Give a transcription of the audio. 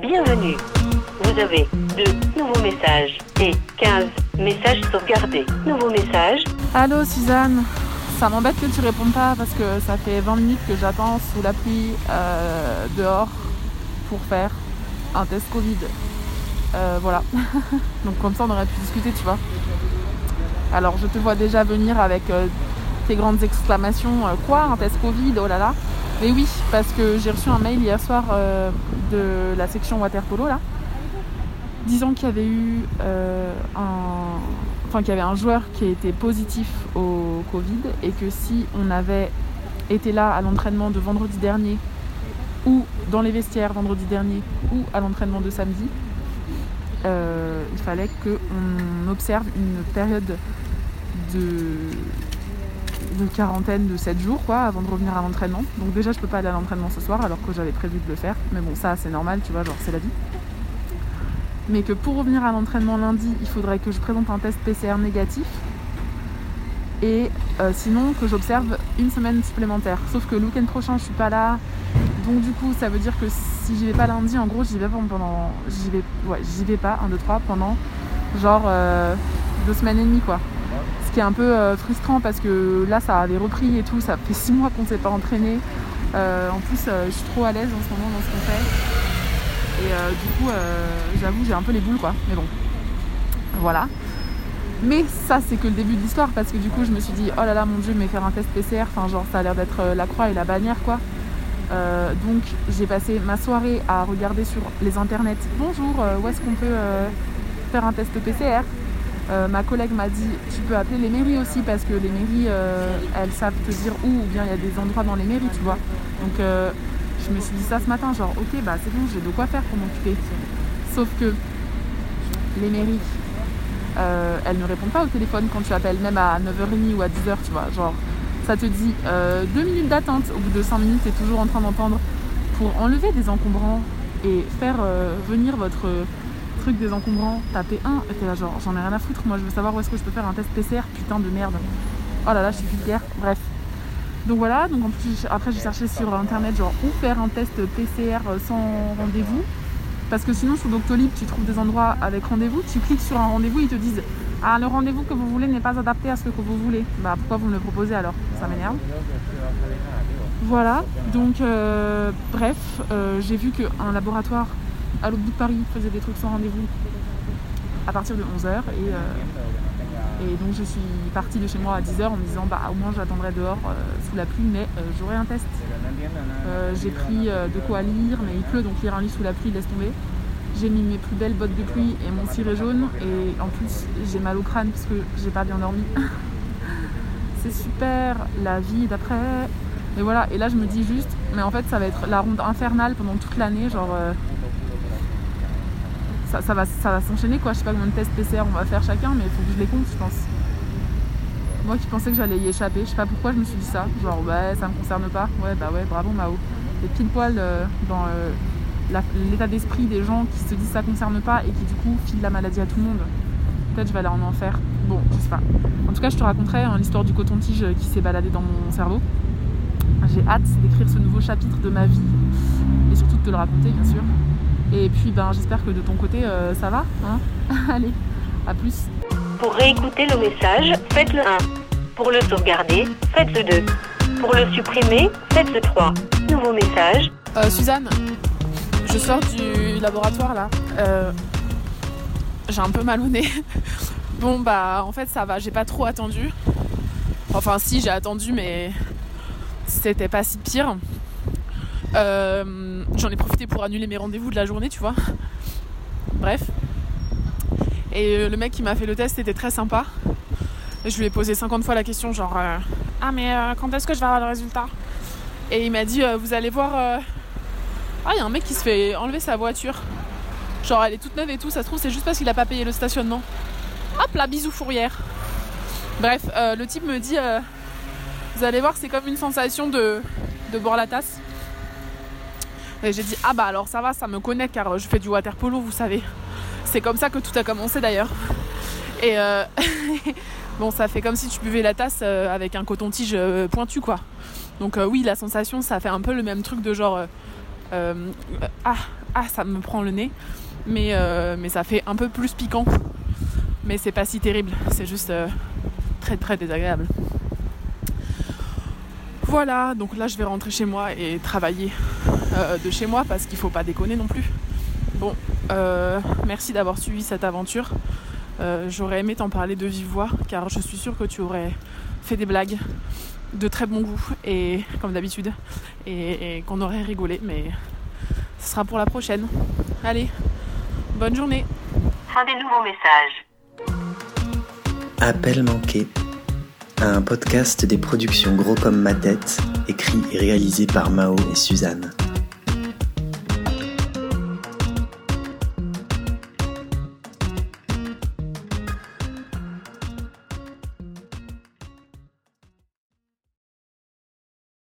Bienvenue. Vous avez deux nouveaux messages et 15 messages sauvegardés. Nouveau message. Allô Suzanne, ça m'embête que tu répondes pas parce que ça fait 20 minutes que j'attends sous la pluie euh, dehors pour faire un test Covid. Euh, voilà. Donc comme ça on aurait pu discuter, tu vois. Alors je te vois déjà venir avec euh, tes grandes exclamations. quoi Un test Covid? Oh là là. Mais oui, parce que j'ai reçu un mail hier soir euh, de la section water polo là, disant qu'il y avait eu euh, un, enfin qu'il y avait un joueur qui était positif au Covid et que si on avait été là à l'entraînement de vendredi dernier ou dans les vestiaires vendredi dernier ou à l'entraînement de samedi, euh, il fallait qu'on observe une période de, de quarantaine de 7 jours quoi avant de revenir à l'entraînement. Donc déjà je peux pas aller à l'entraînement ce soir alors que j'avais prévu de le faire. Mais bon ça c'est normal, tu vois, genre c'est la vie. Mais que pour revenir à l'entraînement lundi, il faudrait que je présente un test PCR négatif. Et euh, sinon que j'observe une semaine supplémentaire. Sauf que le week-end prochain je suis pas là. Donc du coup ça veut dire que si j'y vais pas lundi, en gros j'y vais pas pendant. J'y vais. Ouais, j'y vais pas, 1, 2, 3, pendant genre euh, deux semaines et demie quoi. Qui un peu euh, frustrant parce que là ça avait repris et tout, ça fait six mois qu'on s'est pas entraîné. Euh, en plus euh, je suis trop à l'aise en ce moment dans ce qu'on fait. Et du coup j'avoue j'ai un peu les boules quoi. Mais bon. Voilà. Mais ça c'est que le début de l'histoire parce que du coup je me suis dit oh là là mon dieu mais faire un test PCR, enfin genre ça a l'air d'être la croix et la bannière quoi. Donc j'ai passé ma soirée à regarder sur les internets. Bonjour, où est-ce qu'on peut faire un test PCR Euh, Ma collègue m'a dit tu peux appeler les mairies aussi parce que les mairies euh, elles savent te dire où ou bien il y a des endroits dans les mairies tu vois. Donc euh, je me suis dit ça ce matin genre ok bah c'est bon j'ai de quoi faire pour m'occuper. Sauf que les mairies elles ne répondent pas au téléphone quand tu appelles, même à 9h30 ou à 10h, tu vois. Genre, ça te dit 2 minutes d'attente. Au bout de 5 minutes, tu es toujours en train d'entendre pour enlever des encombrants et faire venir votre truc des encombrants, taper 1. Et t'es là, genre, j'en ai rien à foutre. Moi, je veux savoir où est-ce que je peux faire un test PCR, putain de merde. Oh là là, je suis vulgaire. Bref. Donc voilà, donc en plus, après j'ai cherché sur internet genre où faire un test PCR sans rendez-vous. Parce que sinon sur Doctolib tu trouves des endroits avec rendez-vous, tu cliques sur un rendez-vous, ils te disent Ah le rendez-vous que vous voulez n'est pas adapté à ce que vous voulez. Bah pourquoi vous me le proposez alors? Ça m'énerve. Voilà, donc euh, bref, euh, j'ai vu qu'un laboratoire à l'autre bout de Paris faisait des trucs sans rendez-vous à partir de 11h et, euh, et donc je suis partie de chez moi à 10h en me disant bah au moins j'attendrai dehors euh, sous la pluie mais euh, j'aurai un test. J'ai pris de quoi lire mais il pleut donc lire un livre sous la pluie laisse tomber. J'ai mis mes plus belles bottes de pluie et mon ciré jaune et en plus j'ai mal au crâne parce que j'ai pas bien dormi. C'est super la vie d'après. Et voilà, et là je me dis juste, mais en fait ça va être la ronde infernale pendant toute l'année, genre ça, va, ça va s'enchaîner quoi. Je sais pas combien de tests PCR on va faire chacun, mais il faut que je les compte, je pense. Moi qui pensais que j'allais y échapper, je sais pas pourquoi je me suis dit ça. Genre ouais, ça me concerne pas. Ouais, bah ouais, bravo Mao. T'es pile poil euh, dans euh, l'état d'esprit des gens qui se disent ça concerne pas et qui du coup filent la maladie à tout le monde. Peut-être je vais aller en enfer. Bon, je sais pas. En tout cas, je te raconterai hein, l'histoire du coton-tige qui s'est baladé dans mon cerveau. J'ai hâte d'écrire ce nouveau chapitre de ma vie et surtout de te le raconter, bien sûr. Et puis, ben, j'espère que de ton côté, euh, ça va. Hein Allez, à plus. Pour réécouter le message, faites le 1. Pour le sauvegarder, faites le 2. Pour le supprimer, faites le 3. Nouveau message. Euh, Suzanne, je sors du laboratoire là. Euh, j'ai un peu mal au nez. Bon bah en fait ça va, j'ai pas trop attendu. Enfin si j'ai attendu mais c'était pas si pire. Euh, J'en ai profité pour annuler mes rendez-vous de la journée, tu vois. Bref. Et euh, le mec qui m'a fait le test était très sympa. Je lui ai posé 50 fois la question genre euh, Ah mais quand est-ce que je vais avoir le résultat? Et il m'a dit Vous allez voir... ah, il y a un mec qui se fait enlever sa voiture. Genre, elle est toute neuve et tout, ça se trouve, c'est juste parce qu'il a pas payé le stationnement. Hop là, bisous fourrière. Bref, le type me dit Vous allez voir, c'est comme une sensation de boire la tasse. Et j'ai dit Ah bah alors ça va, ça me connaît car je fais du water polo, vous savez. C'est comme ça que tout a commencé d'ailleurs. Et euh, bon, ça fait comme si tu buvais la tasse euh, avec un coton-tige euh, pointu quoi. Donc euh, oui, la sensation, ça fait un peu le même truc de genre. euh, euh, ah, ah ça me prend le nez, mais, euh, mais ça fait un peu plus piquant. Mais c'est pas si terrible, c'est juste euh, très très désagréable. Voilà, donc là je vais rentrer chez moi et travailler euh, de chez moi parce qu'il faut pas déconner non plus. Bon, merci d'avoir suivi cette aventure. J'aurais aimé t'en parler de vive voix car je suis sûre que tu aurais fait des blagues de très bon goût et comme d'habitude et, et qu'on aurait rigolé mais ce sera pour la prochaine. Allez, bonne journée. Fin des nouveaux messages. Appel manqué. Un podcast des productions Gros comme ma tête, écrit et réalisé par Mao et Suzanne.